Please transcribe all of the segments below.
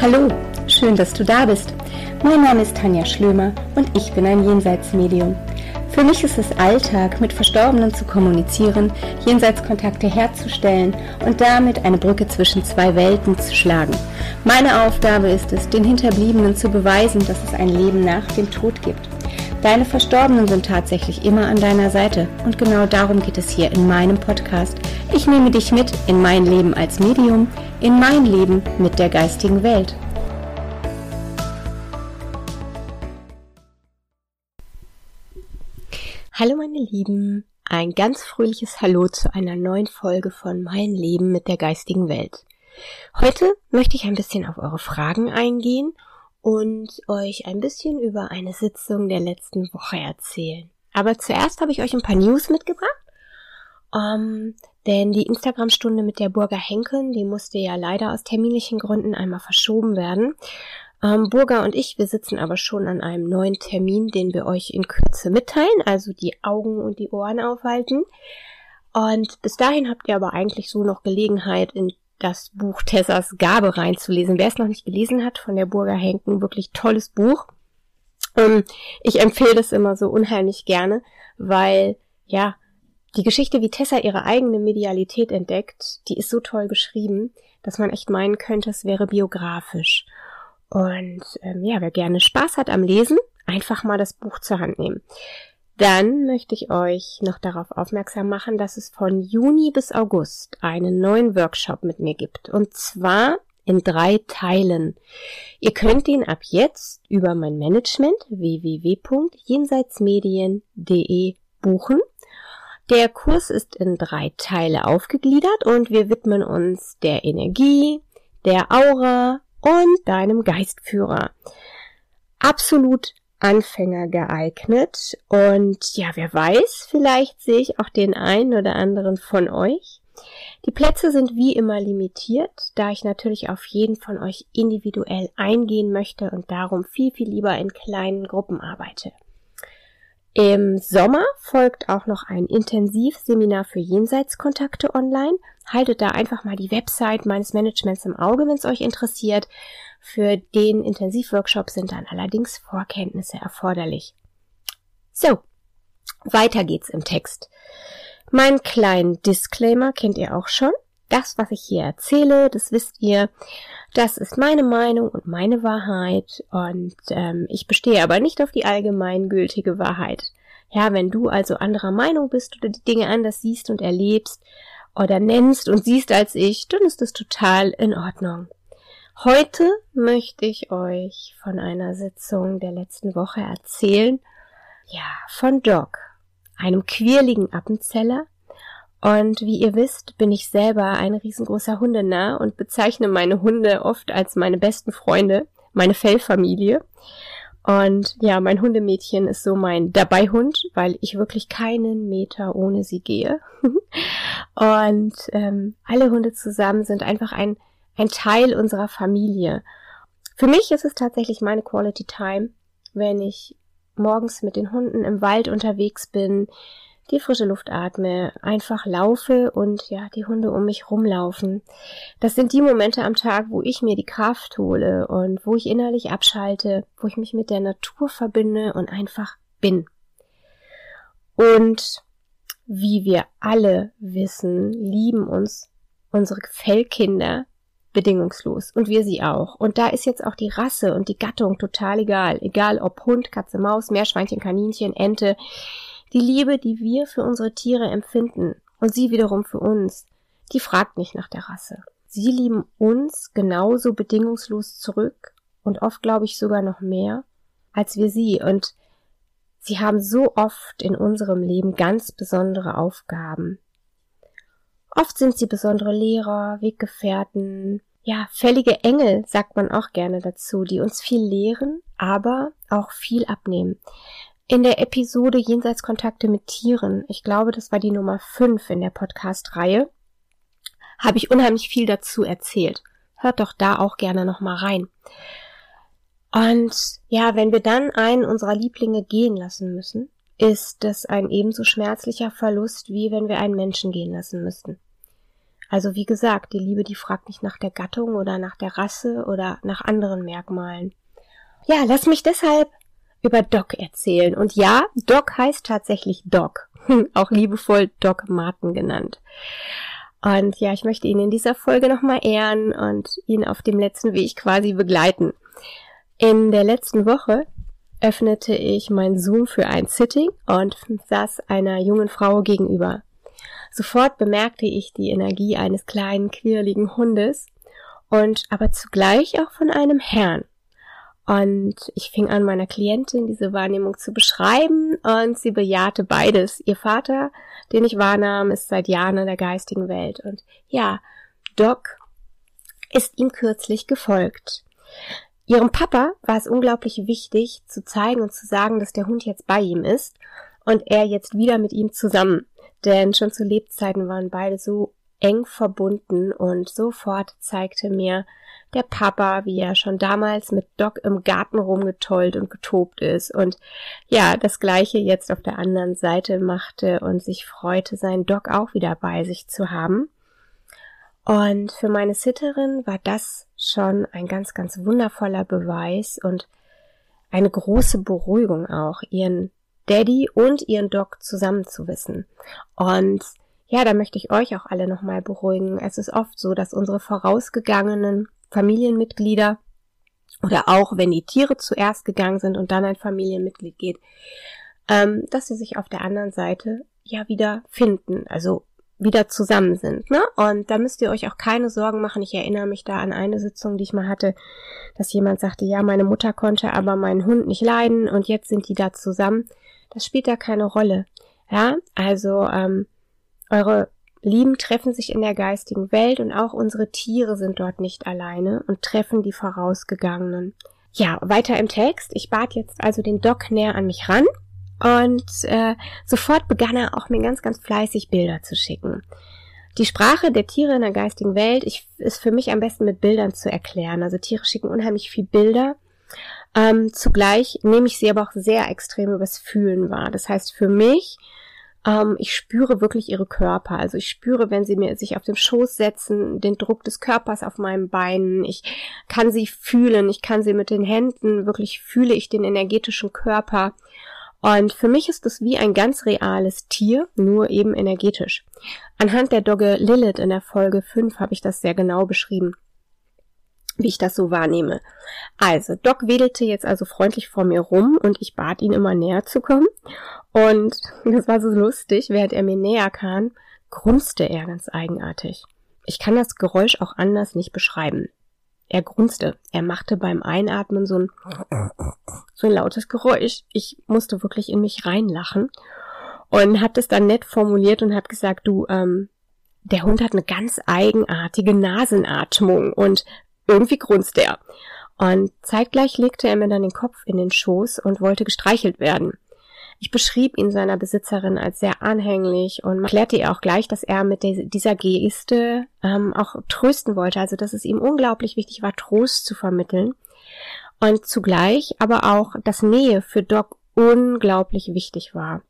Hallo, schön, dass du da bist. Mein Name ist Tanja Schlömer und ich bin ein Jenseitsmedium. Für mich ist es Alltag, mit Verstorbenen zu kommunizieren, Jenseitskontakte herzustellen und damit eine Brücke zwischen zwei Welten zu schlagen. Meine Aufgabe ist es, den Hinterbliebenen zu beweisen, dass es ein Leben nach dem Tod gibt. Deine Verstorbenen sind tatsächlich immer an deiner Seite und genau darum geht es hier in meinem Podcast. Ich nehme dich mit in mein Leben als Medium, in mein Leben mit der geistigen Welt. Hallo meine Lieben, ein ganz fröhliches Hallo zu einer neuen Folge von Mein Leben mit der geistigen Welt. Heute möchte ich ein bisschen auf eure Fragen eingehen und euch ein bisschen über eine Sitzung der letzten Woche erzählen. Aber zuerst habe ich euch ein paar News mitgebracht. Um, denn die Instagram-Stunde mit der Burger Henken, die musste ja leider aus terminlichen Gründen einmal verschoben werden. Ähm, Burger und ich, wir sitzen aber schon an einem neuen Termin, den wir euch in Kürze mitteilen, also die Augen und die Ohren aufhalten. Und bis dahin habt ihr aber eigentlich so noch Gelegenheit, in das Buch Tessas Gabe reinzulesen. Wer es noch nicht gelesen hat, von der Burger Henken, wirklich tolles Buch. Ähm, ich empfehle das immer so unheimlich gerne, weil, ja, die Geschichte, wie Tessa ihre eigene Medialität entdeckt, die ist so toll geschrieben, dass man echt meinen könnte, es wäre biografisch. Und ähm, ja, wer gerne Spaß hat am Lesen, einfach mal das Buch zur Hand nehmen. Dann möchte ich euch noch darauf aufmerksam machen, dass es von Juni bis August einen neuen Workshop mit mir gibt. Und zwar in drei Teilen. Ihr könnt ihn ab jetzt über mein Management www.jenseitsmedien.de buchen. Der Kurs ist in drei Teile aufgegliedert und wir widmen uns der Energie, der Aura und deinem Geistführer. Absolut Anfänger geeignet. Und ja, wer weiß, vielleicht sehe ich auch den einen oder anderen von euch. Die Plätze sind wie immer limitiert, da ich natürlich auf jeden von euch individuell eingehen möchte und darum viel, viel lieber in kleinen Gruppen arbeite. Im Sommer folgt auch noch ein Intensivseminar für Jenseitskontakte online. Haltet da einfach mal die Website meines Managements im Auge, wenn es euch interessiert. Für den Intensivworkshop sind dann allerdings Vorkenntnisse erforderlich. So, weiter geht's im Text. Meinen kleinen Disclaimer kennt ihr auch schon. Das, was ich hier erzähle, das wisst ihr. Das ist meine Meinung und meine Wahrheit und ähm, ich bestehe aber nicht auf die allgemeingültige Wahrheit. Ja, wenn du also anderer Meinung bist oder die Dinge anders siehst und erlebst oder nennst und siehst als ich, dann ist das total in Ordnung. Heute möchte ich euch von einer Sitzung der letzten Woche erzählen. Ja, von Doc, einem quirligen Appenzeller, und wie ihr wisst, bin ich selber ein riesengroßer Hundenah und bezeichne meine Hunde oft als meine besten Freunde, meine Fellfamilie. Und ja, mein Hundemädchen ist so mein Dabeihund, weil ich wirklich keinen Meter ohne sie gehe. und ähm, alle Hunde zusammen sind einfach ein, ein Teil unserer Familie. Für mich ist es tatsächlich meine Quality Time, wenn ich morgens mit den Hunden im Wald unterwegs bin, die frische Luft atme, einfach laufe und ja, die Hunde um mich rumlaufen. Das sind die Momente am Tag, wo ich mir die Kraft hole und wo ich innerlich abschalte, wo ich mich mit der Natur verbinde und einfach bin. Und wie wir alle wissen, lieben uns unsere Fellkinder bedingungslos und wir sie auch. Und da ist jetzt auch die Rasse und die Gattung total egal. Egal ob Hund, Katze, Maus, Meerschweinchen, Kaninchen, Ente. Die Liebe, die wir für unsere Tiere empfinden und sie wiederum für uns, die fragt nicht nach der Rasse. Sie lieben uns genauso bedingungslos zurück und oft glaube ich sogar noch mehr als wir sie und sie haben so oft in unserem Leben ganz besondere Aufgaben. Oft sind sie besondere Lehrer, Weggefährten, ja, fällige Engel, sagt man auch gerne dazu, die uns viel lehren, aber auch viel abnehmen in der Episode Jenseitskontakte mit Tieren, ich glaube, das war die Nummer 5 in der Podcast-Reihe, habe ich unheimlich viel dazu erzählt. Hört doch da auch gerne nochmal rein. Und ja, wenn wir dann einen unserer Lieblinge gehen lassen müssen, ist das ein ebenso schmerzlicher Verlust, wie wenn wir einen Menschen gehen lassen müssten. Also wie gesagt, die Liebe, die fragt nicht nach der Gattung oder nach der Rasse oder nach anderen Merkmalen. Ja, lass mich deshalb über Doc erzählen. Und ja, Doc heißt tatsächlich Doc, auch liebevoll Doc Martin genannt. Und ja, ich möchte ihn in dieser Folge nochmal ehren und ihn auf dem letzten Weg quasi begleiten. In der letzten Woche öffnete ich mein Zoom für ein Sitting und saß einer jungen Frau gegenüber. Sofort bemerkte ich die Energie eines kleinen, quirligen Hundes und aber zugleich auch von einem Herrn. Und ich fing an, meiner Klientin diese Wahrnehmung zu beschreiben und sie bejahte beides. Ihr Vater, den ich wahrnahm, ist seit Jahren in der geistigen Welt. Und ja, Doc ist ihm kürzlich gefolgt. Ihrem Papa war es unglaublich wichtig zu zeigen und zu sagen, dass der Hund jetzt bei ihm ist und er jetzt wieder mit ihm zusammen. Denn schon zu Lebzeiten waren beide so eng verbunden und sofort zeigte mir der Papa, wie er schon damals mit Doc im Garten rumgetollt und getobt ist und ja, das gleiche jetzt auf der anderen Seite machte und sich freute, seinen Doc auch wieder bei sich zu haben. Und für meine Sitterin war das schon ein ganz, ganz wundervoller Beweis und eine große Beruhigung auch, ihren Daddy und ihren Doc zusammen zu wissen. Und ja, da möchte ich euch auch alle nochmal beruhigen. Es ist oft so, dass unsere vorausgegangenen Familienmitglieder oder auch wenn die Tiere zuerst gegangen sind und dann ein Familienmitglied geht, ähm, dass sie sich auf der anderen Seite ja wieder finden, also wieder zusammen sind. Ne? Und da müsst ihr euch auch keine Sorgen machen. Ich erinnere mich da an eine Sitzung, die ich mal hatte, dass jemand sagte, ja, meine Mutter konnte aber meinen Hund nicht leiden und jetzt sind die da zusammen. Das spielt da keine Rolle. Ja, also ähm, eure Lieben treffen sich in der geistigen Welt und auch unsere Tiere sind dort nicht alleine und treffen die Vorausgegangenen. Ja, weiter im Text. Ich bat jetzt also den Doc näher an mich ran und äh, sofort begann er auch mir ganz, ganz fleißig Bilder zu schicken. Die Sprache der Tiere in der geistigen Welt ich, ist für mich am besten mit Bildern zu erklären. Also Tiere schicken unheimlich viel Bilder. Ähm, zugleich nehme ich sie aber auch sehr extrem übers Fühlen wahr. Das heißt, für mich ähm, ich spüre wirklich ihre Körper. Also ich spüre, wenn sie mir sich auf den Schoß setzen, den Druck des Körpers auf meinen Beinen. Ich kann sie fühlen. Ich kann sie mit den Händen wirklich fühle ich den energetischen Körper. Und für mich ist es wie ein ganz reales Tier, nur eben energetisch. Anhand der Dogge Lilith in der Folge 5 habe ich das sehr genau beschrieben wie ich das so wahrnehme. Also, Doc wedelte jetzt also freundlich vor mir rum und ich bat ihn immer näher zu kommen. Und das war so lustig, während er mir näher kam, grunzte er ganz eigenartig. Ich kann das Geräusch auch anders nicht beschreiben. Er grunzte. Er machte beim Einatmen so ein, so ein lautes Geräusch. Ich musste wirklich in mich reinlachen und hat es dann nett formuliert und hat gesagt, du, ähm, der Hund hat eine ganz eigenartige Nasenatmung und irgendwie grunzte er. Und zeitgleich legte er mir dann den Kopf in den Schoß und wollte gestreichelt werden. Ich beschrieb ihn seiner Besitzerin als sehr anhänglich und erklärte ihr auch gleich, dass er mit dieser Geste ähm, auch trösten wollte, also dass es ihm unglaublich wichtig war, Trost zu vermitteln. Und zugleich aber auch, dass Nähe für Doc unglaublich wichtig war.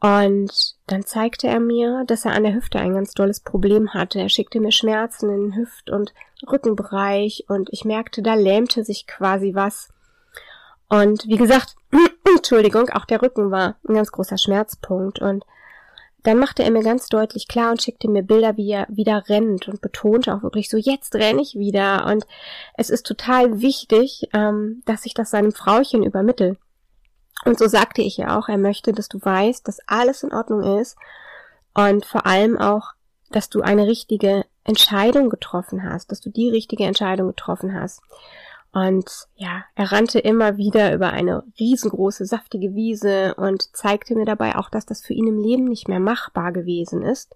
Und dann zeigte er mir, dass er an der Hüfte ein ganz dolles Problem hatte. Er schickte mir Schmerzen in den Hüft- und Rückenbereich und ich merkte, da lähmte sich quasi was. Und wie gesagt, Entschuldigung, auch der Rücken war ein ganz großer Schmerzpunkt. Und dann machte er mir ganz deutlich klar und schickte mir Bilder, wie er wieder rennt und betonte auch wirklich so, jetzt renne ich wieder. Und es ist total wichtig, ähm, dass ich das seinem Frauchen übermittel. Und so sagte ich ja auch, er möchte, dass du weißt, dass alles in Ordnung ist und vor allem auch, dass du eine richtige Entscheidung getroffen hast, dass du die richtige Entscheidung getroffen hast. Und ja, er rannte immer wieder über eine riesengroße, saftige Wiese und zeigte mir dabei auch, dass das für ihn im Leben nicht mehr machbar gewesen ist.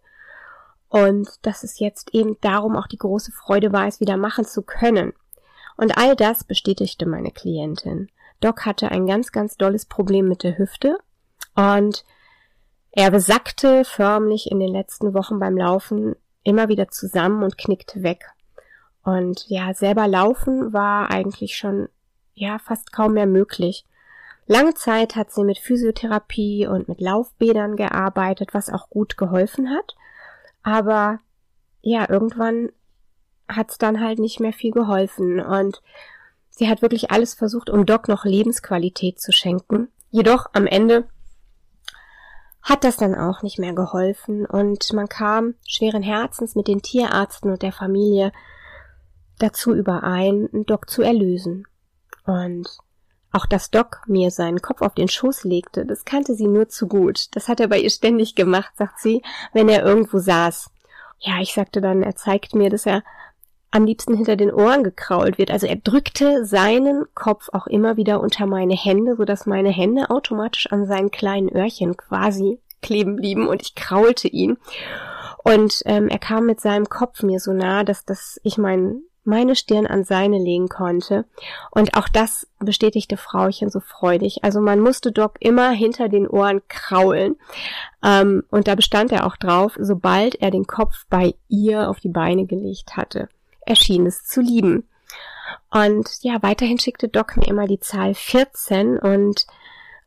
Und dass es jetzt eben darum auch die große Freude war, es wieder machen zu können. Und all das bestätigte meine Klientin. Doc hatte ein ganz, ganz dolles Problem mit der Hüfte und er besackte förmlich in den letzten Wochen beim Laufen immer wieder zusammen und knickte weg. Und ja, selber laufen war eigentlich schon ja fast kaum mehr möglich. Lange Zeit hat sie mit Physiotherapie und mit Laufbädern gearbeitet, was auch gut geholfen hat. Aber ja, irgendwann hat's dann halt nicht mehr viel geholfen und sie hat wirklich alles versucht, um Doc noch Lebensqualität zu schenken. Jedoch am Ende hat das dann auch nicht mehr geholfen und man kam schweren Herzens mit den Tierärzten und der Familie dazu überein, Doc zu erlösen. Und auch dass Doc mir seinen Kopf auf den Schoß legte, das kannte sie nur zu gut. Das hat er bei ihr ständig gemacht, sagt sie, wenn er irgendwo saß. Ja, ich sagte dann, er zeigt mir, dass er am liebsten hinter den Ohren gekrault wird. Also er drückte seinen Kopf auch immer wieder unter meine Hände, so dass meine Hände automatisch an seinen kleinen Öhrchen quasi kleben blieben und ich kraulte ihn. Und ähm, er kam mit seinem Kopf mir so nah, dass, dass ich mein, meine Stirn an seine legen konnte. Und auch das bestätigte Frauchen so freudig. Also man musste Doc immer hinter den Ohren kraulen. Ähm, und da bestand er auch drauf, sobald er den Kopf bei ihr auf die Beine gelegt hatte erschien es zu lieben. Und ja, weiterhin schickte Doc mir immer die Zahl 14 und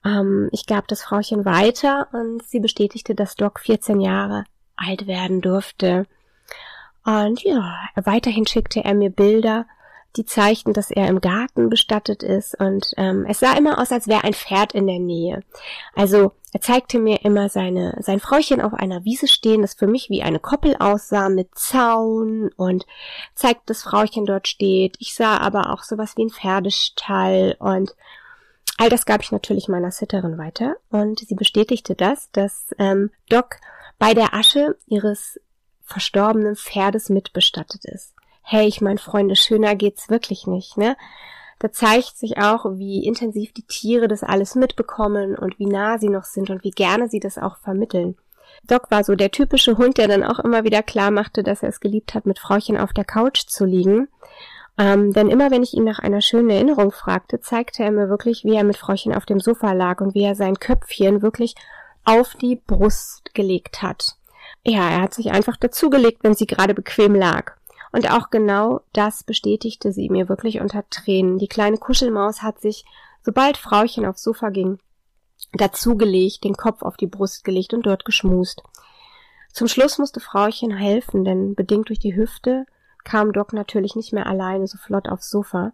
ähm, ich gab das Frauchen weiter und sie bestätigte, dass Doc 14 Jahre alt werden durfte. Und ja, weiterhin schickte er mir Bilder die zeigten, dass er im Garten bestattet ist und ähm, es sah immer aus, als wäre ein Pferd in der Nähe. Also er zeigte mir immer seine sein Fräuchen auf einer Wiese stehen, das für mich wie eine Koppel aussah mit Zaun und zeigt, dass Frauchen dort steht. Ich sah aber auch sowas wie ein Pferdestall und all das gab ich natürlich meiner Sitterin weiter und sie bestätigte das, dass ähm, Doc bei der Asche ihres verstorbenen Pferdes mitbestattet ist hey, ich mein Freunde, schöner geht's wirklich nicht, ne? Da zeigt sich auch, wie intensiv die Tiere das alles mitbekommen und wie nah sie noch sind und wie gerne sie das auch vermitteln. Doc war so der typische Hund, der dann auch immer wieder klar machte, dass er es geliebt hat, mit Frauchen auf der Couch zu liegen. Ähm, denn immer wenn ich ihn nach einer schönen Erinnerung fragte, zeigte er mir wirklich, wie er mit Frauchen auf dem Sofa lag und wie er sein Köpfchen wirklich auf die Brust gelegt hat. Ja, er hat sich einfach dazugelegt, wenn sie gerade bequem lag. Und auch genau das bestätigte sie mir wirklich unter Tränen. Die kleine Kuschelmaus hat sich, sobald Frauchen aufs Sofa ging, dazugelegt, den Kopf auf die Brust gelegt und dort geschmust. Zum Schluss musste Frauchen helfen, denn bedingt durch die Hüfte kam Doc natürlich nicht mehr alleine so flott aufs Sofa.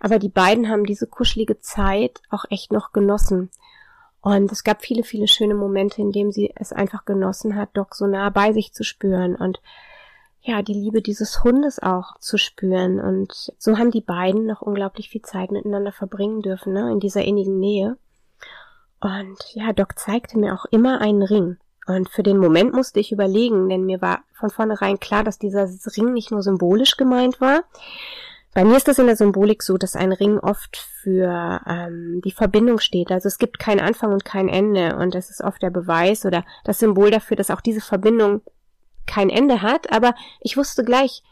Aber die beiden haben diese kuschelige Zeit auch echt noch genossen. Und es gab viele, viele schöne Momente, in denen sie es einfach genossen hat, Doc so nah bei sich zu spüren und ja, die Liebe dieses Hundes auch zu spüren. Und so haben die beiden noch unglaublich viel Zeit miteinander verbringen dürfen, ne, in dieser innigen Nähe. Und ja, Doc zeigte mir auch immer einen Ring. Und für den Moment musste ich überlegen, denn mir war von vornherein klar, dass dieser Ring nicht nur symbolisch gemeint war. Bei mir ist das in der Symbolik so, dass ein Ring oft für ähm, die Verbindung steht. Also es gibt keinen Anfang und kein Ende. Und das ist oft der Beweis oder das Symbol dafür, dass auch diese Verbindung kein Ende hat, aber ich wusste gleich,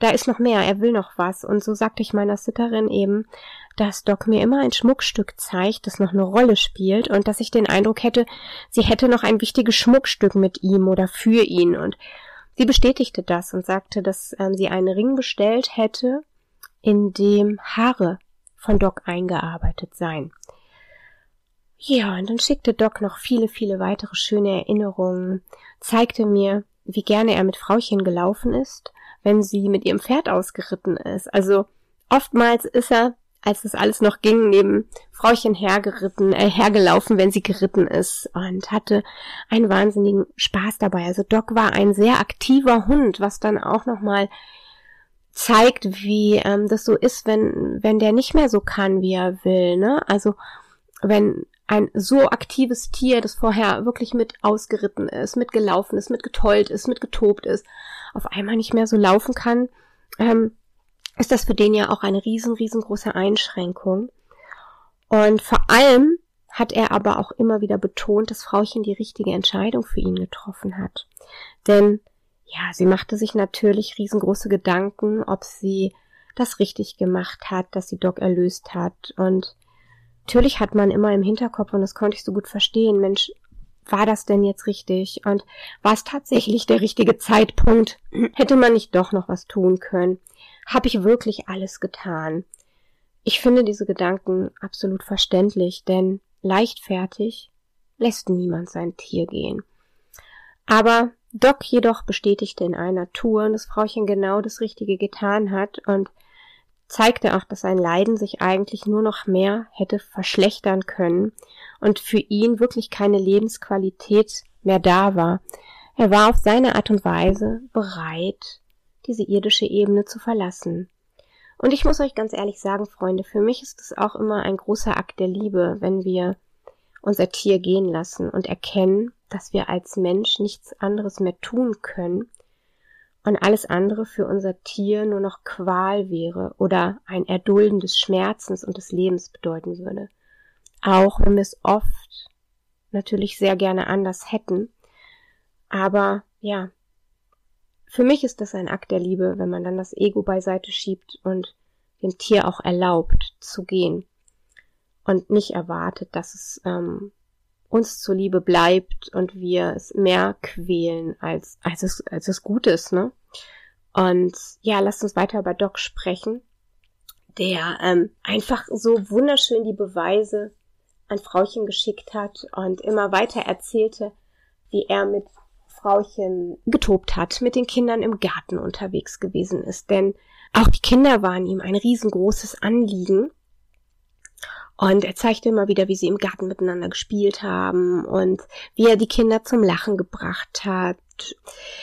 da ist noch mehr, er will noch was. Und so sagte ich meiner Sitterin eben, dass Doc mir immer ein Schmuckstück zeigt, das noch eine Rolle spielt und dass ich den Eindruck hätte, sie hätte noch ein wichtiges Schmuckstück mit ihm oder für ihn. Und sie bestätigte das und sagte, dass ähm, sie einen Ring bestellt hätte, in dem Haare von Doc eingearbeitet seien. Ja, und dann schickte Doc noch viele, viele weitere schöne Erinnerungen, zeigte mir, wie gerne er mit Frauchen gelaufen ist, wenn sie mit ihrem Pferd ausgeritten ist. Also oftmals ist er, als das alles noch ging, neben Frauchen hergeritten, äh, hergelaufen, wenn sie geritten ist und hatte einen wahnsinnigen Spaß dabei. Also Doc war ein sehr aktiver Hund, was dann auch nochmal zeigt, wie ähm, das so ist, wenn, wenn der nicht mehr so kann, wie er will. Ne? Also wenn ein so aktives Tier, das vorher wirklich mit ausgeritten ist, mit gelaufen ist, mit getollt ist, mit getobt ist, auf einmal nicht mehr so laufen kann, ähm, ist das für den ja auch eine riesen, riesengroße Einschränkung. Und vor allem hat er aber auch immer wieder betont, dass Frauchen die richtige Entscheidung für ihn getroffen hat. Denn ja, sie machte sich natürlich riesengroße Gedanken, ob sie das richtig gemacht hat, dass sie Doc erlöst hat und natürlich hat man immer im Hinterkopf, und das konnte ich so gut verstehen, Mensch, war das denn jetzt richtig? Und war es tatsächlich der richtige Zeitpunkt? Hätte man nicht doch noch was tun können? Habe ich wirklich alles getan? Ich finde diese Gedanken absolut verständlich, denn leichtfertig lässt niemand sein Tier gehen. Aber Doc jedoch bestätigte in einer Tour, dass Frauchen genau das Richtige getan hat und zeigte auch, dass sein Leiden sich eigentlich nur noch mehr hätte verschlechtern können und für ihn wirklich keine Lebensqualität mehr da war. Er war auf seine Art und Weise bereit, diese irdische Ebene zu verlassen. Und ich muss euch ganz ehrlich sagen, Freunde, für mich ist es auch immer ein großer Akt der Liebe, wenn wir unser Tier gehen lassen und erkennen, dass wir als Mensch nichts anderes mehr tun können und alles andere für unser Tier nur noch Qual wäre oder ein Erdulden des Schmerzens und des Lebens bedeuten würde. Auch wenn wir es oft natürlich sehr gerne anders hätten. Aber ja, für mich ist das ein Akt der Liebe, wenn man dann das Ego beiseite schiebt und dem Tier auch erlaubt zu gehen und nicht erwartet, dass es ähm, uns zuliebe bleibt und wir es mehr quälen, als, als, es, als es gut ist, ne? Und ja, lasst uns weiter über Doc sprechen, der ähm, einfach so wunderschön die Beweise an Frauchen geschickt hat und immer weiter erzählte, wie er mit Frauchen getobt hat, mit den Kindern im Garten unterwegs gewesen ist. Denn auch die Kinder waren ihm ein riesengroßes Anliegen. Und er zeigte immer wieder, wie sie im Garten miteinander gespielt haben und wie er die Kinder zum Lachen gebracht hat.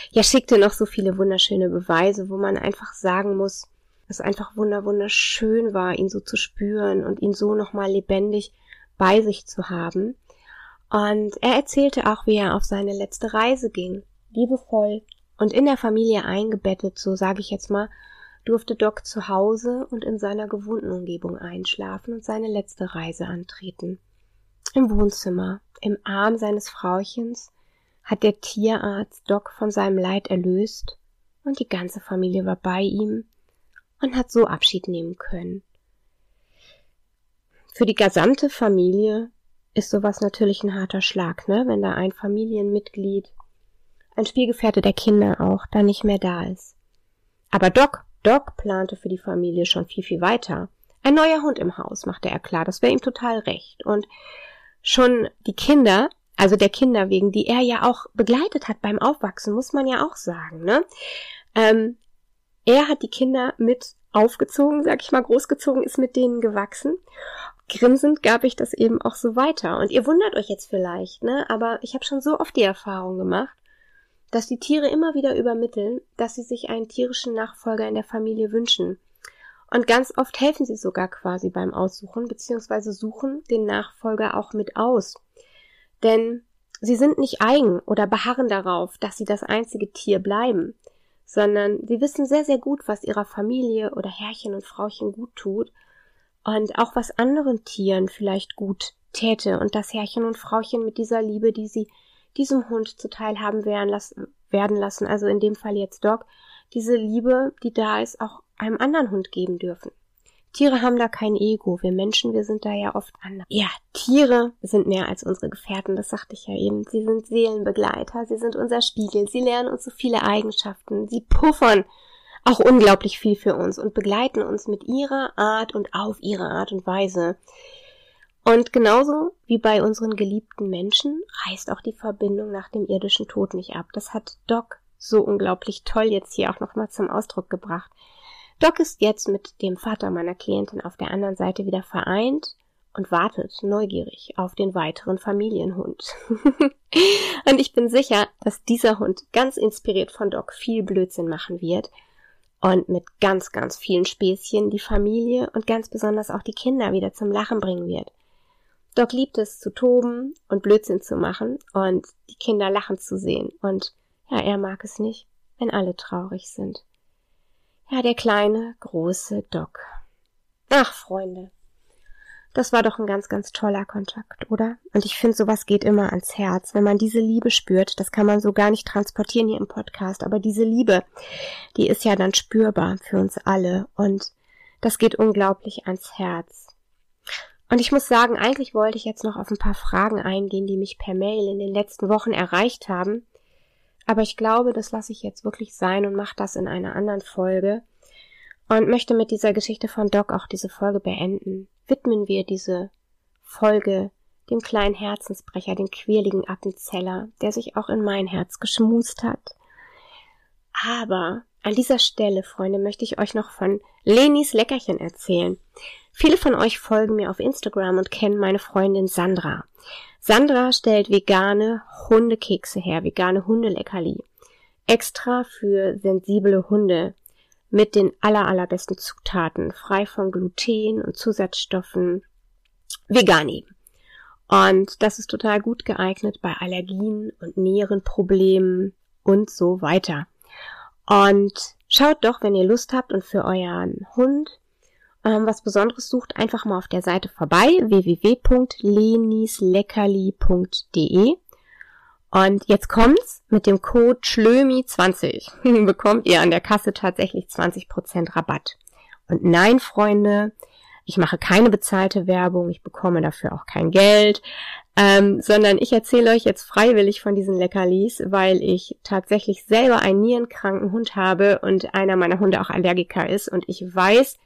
Ja, schickte noch so viele wunderschöne Beweise, wo man einfach sagen muss, es einfach wunder wunderschön war, ihn so zu spüren und ihn so nochmal lebendig bei sich zu haben. Und er erzählte auch, wie er auf seine letzte Reise ging, liebevoll und in der Familie eingebettet, so sage ich jetzt mal, durfte Doc zu Hause und in seiner gewohnten Umgebung einschlafen und seine letzte Reise antreten. Im Wohnzimmer, im Arm seines Frauchens, hat der Tierarzt Doc von seinem Leid erlöst und die ganze Familie war bei ihm und hat so Abschied nehmen können. Für die gesamte Familie ist sowas natürlich ein harter Schlag, ne? Wenn da ein Familienmitglied, ein Spielgefährte der Kinder auch, da nicht mehr da ist. Aber Doc, Doc plante für die Familie schon viel, viel weiter. Ein neuer Hund im Haus, machte er klar, das wäre ihm total recht. Und schon die Kinder, also der Kinder wegen, die er ja auch begleitet hat beim Aufwachsen, muss man ja auch sagen, ne? Ähm, er hat die Kinder mit aufgezogen, sag ich mal, großgezogen, ist mit denen gewachsen grinsend gab ich das eben auch so weiter. Und ihr wundert euch jetzt vielleicht, ne? Aber ich habe schon so oft die Erfahrung gemacht, dass die Tiere immer wieder übermitteln, dass sie sich einen tierischen Nachfolger in der Familie wünschen. Und ganz oft helfen sie sogar quasi beim Aussuchen, beziehungsweise suchen den Nachfolger auch mit aus. Denn sie sind nicht eigen oder beharren darauf, dass sie das einzige Tier bleiben, sondern sie wissen sehr, sehr gut, was ihrer Familie oder Herrchen und Frauchen gut tut und auch was anderen Tieren vielleicht gut täte und das Herrchen und Frauchen mit dieser Liebe, die sie diesem Hund zuteil haben werden lassen, werden lassen, also in dem Fall jetzt Dog, diese Liebe, die da ist, auch einem anderen Hund geben dürfen. Tiere haben da kein Ego. Wir Menschen, wir sind da ja oft anders. Ja, Tiere sind mehr als unsere Gefährten, das sagte ich ja eben. Sie sind Seelenbegleiter, sie sind unser Spiegel, sie lernen uns so viele Eigenschaften, sie puffern auch unglaublich viel für uns und begleiten uns mit ihrer Art und auf ihre Art und Weise. Und genauso wie bei unseren geliebten Menschen reißt auch die Verbindung nach dem irdischen Tod nicht ab. Das hat Doc so unglaublich toll jetzt hier auch nochmal zum Ausdruck gebracht. Doc ist jetzt mit dem Vater meiner Klientin auf der anderen Seite wieder vereint und wartet neugierig auf den weiteren Familienhund. und ich bin sicher, dass dieser Hund ganz inspiriert von Doc viel Blödsinn machen wird und mit ganz, ganz vielen Späßchen die Familie und ganz besonders auch die Kinder wieder zum Lachen bringen wird. Doc liebt es zu toben und Blödsinn zu machen und die Kinder lachen zu sehen und ja, er mag es nicht, wenn alle traurig sind. Ja, der kleine, große Doc. Ach, Freunde, das war doch ein ganz, ganz toller Kontakt, oder? Und ich finde, sowas geht immer ans Herz, wenn man diese Liebe spürt. Das kann man so gar nicht transportieren hier im Podcast, aber diese Liebe, die ist ja dann spürbar für uns alle und das geht unglaublich ans Herz. Und ich muss sagen, eigentlich wollte ich jetzt noch auf ein paar Fragen eingehen, die mich per Mail in den letzten Wochen erreicht haben. Aber ich glaube, das lasse ich jetzt wirklich sein und mache das in einer anderen Folge und möchte mit dieser Geschichte von Doc auch diese Folge beenden. Widmen wir diese Folge dem kleinen Herzensbrecher, dem quirligen Appenzeller, der sich auch in mein Herz geschmust hat. Aber an dieser Stelle, Freunde, möchte ich euch noch von Lenis Leckerchen erzählen. Viele von euch folgen mir auf Instagram und kennen meine Freundin Sandra. Sandra stellt vegane Hundekekse her, vegane Hundeleckerli. Extra für sensible Hunde mit den aller, allerbesten Zutaten, frei von Gluten und Zusatzstoffen, vegan eben. Und das ist total gut geeignet bei Allergien und Nierenproblemen und so weiter. Und schaut doch, wenn ihr Lust habt und für euren Hund ähm, was Besonderes sucht, einfach mal auf der Seite vorbei, www.lenisleckerli.de. Und jetzt kommt's, mit dem Code SCHLÖMI20 bekommt ihr an der Kasse tatsächlich 20% Rabatt. Und nein, Freunde, ich mache keine bezahlte Werbung, ich bekomme dafür auch kein Geld, ähm, sondern ich erzähle euch jetzt freiwillig von diesen Leckerlis, weil ich tatsächlich selber einen nierenkranken Hund habe und einer meiner Hunde auch Allergiker ist und ich weiß,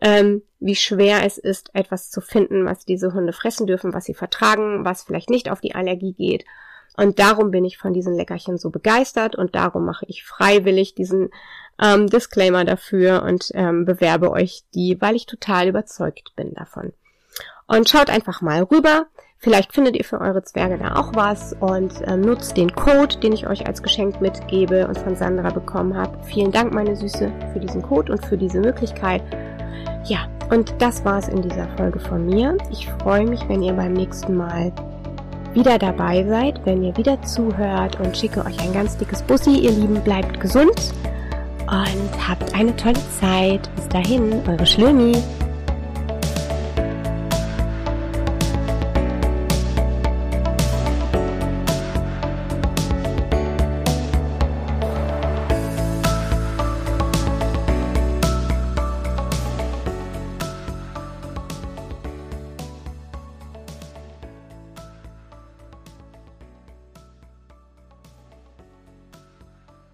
ähm, wie schwer es ist, etwas zu finden, was diese Hunde fressen dürfen, was sie vertragen, was vielleicht nicht auf die Allergie geht. Und darum bin ich von diesen Leckerchen so begeistert und darum mache ich freiwillig diesen ähm, Disclaimer dafür und ähm, bewerbe euch die, weil ich total überzeugt bin davon. Und schaut einfach mal rüber. Vielleicht findet ihr für eure Zwerge da auch was und ähm, nutzt den Code, den ich euch als Geschenk mitgebe und von Sandra bekommen habe. Vielen Dank, meine Süße, für diesen Code und für diese Möglichkeit. Ja, und das war's in dieser Folge von mir. Ich freue mich, wenn ihr beim nächsten Mal wieder dabei seid, wenn ihr wieder zuhört und schicke euch ein ganz dickes Bussi. Ihr Lieben, bleibt gesund und habt eine tolle Zeit. Bis dahin, eure Schlömi.